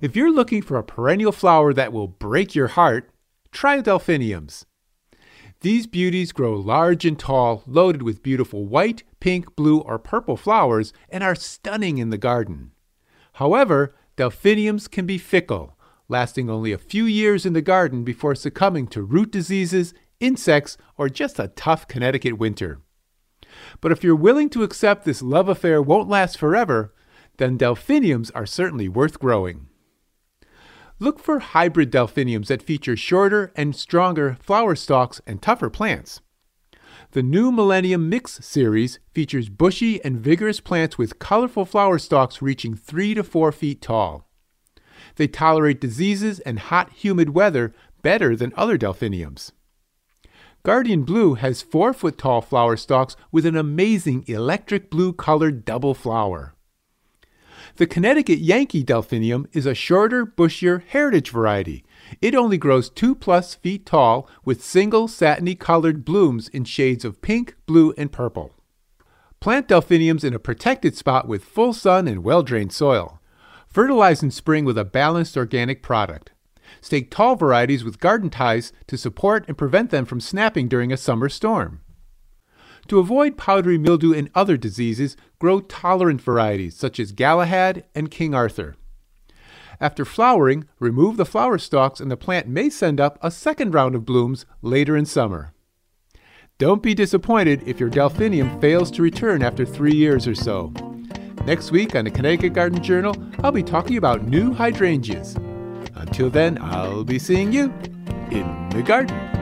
If you're looking for a perennial flower that will break your heart, try delphiniums. These beauties grow large and tall, loaded with beautiful white, pink, blue, or purple flowers, and are stunning in the garden. However, delphiniums can be fickle, lasting only a few years in the garden before succumbing to root diseases, insects, or just a tough Connecticut winter. But if you're willing to accept this love affair won't last forever, then delphiniums are certainly worth growing. Look for hybrid delphiniums that feature shorter and stronger flower stalks and tougher plants. The new Millennium Mix series features bushy and vigorous plants with colorful flower stalks reaching 3 to 4 feet tall. They tolerate diseases and hot, humid weather better than other delphiniums. Guardian Blue has 4 foot tall flower stalks with an amazing electric blue colored double flower. The Connecticut Yankee delphinium is a shorter, bushier heritage variety. It only grows 2 plus feet tall with single satiny colored blooms in shades of pink, blue, and purple. Plant delphiniums in a protected spot with full sun and well drained soil. Fertilize in spring with a balanced organic product. Stake tall varieties with garden ties to support and prevent them from snapping during a summer storm. To avoid powdery mildew and other diseases, grow tolerant varieties such as Galahad and King Arthur. After flowering, remove the flower stalks and the plant may send up a second round of blooms later in summer. Don't be disappointed if your delphinium fails to return after three years or so. Next week on the Connecticut Garden Journal, I'll be talking about new hydrangeas. Until then, I'll be seeing you in the garden.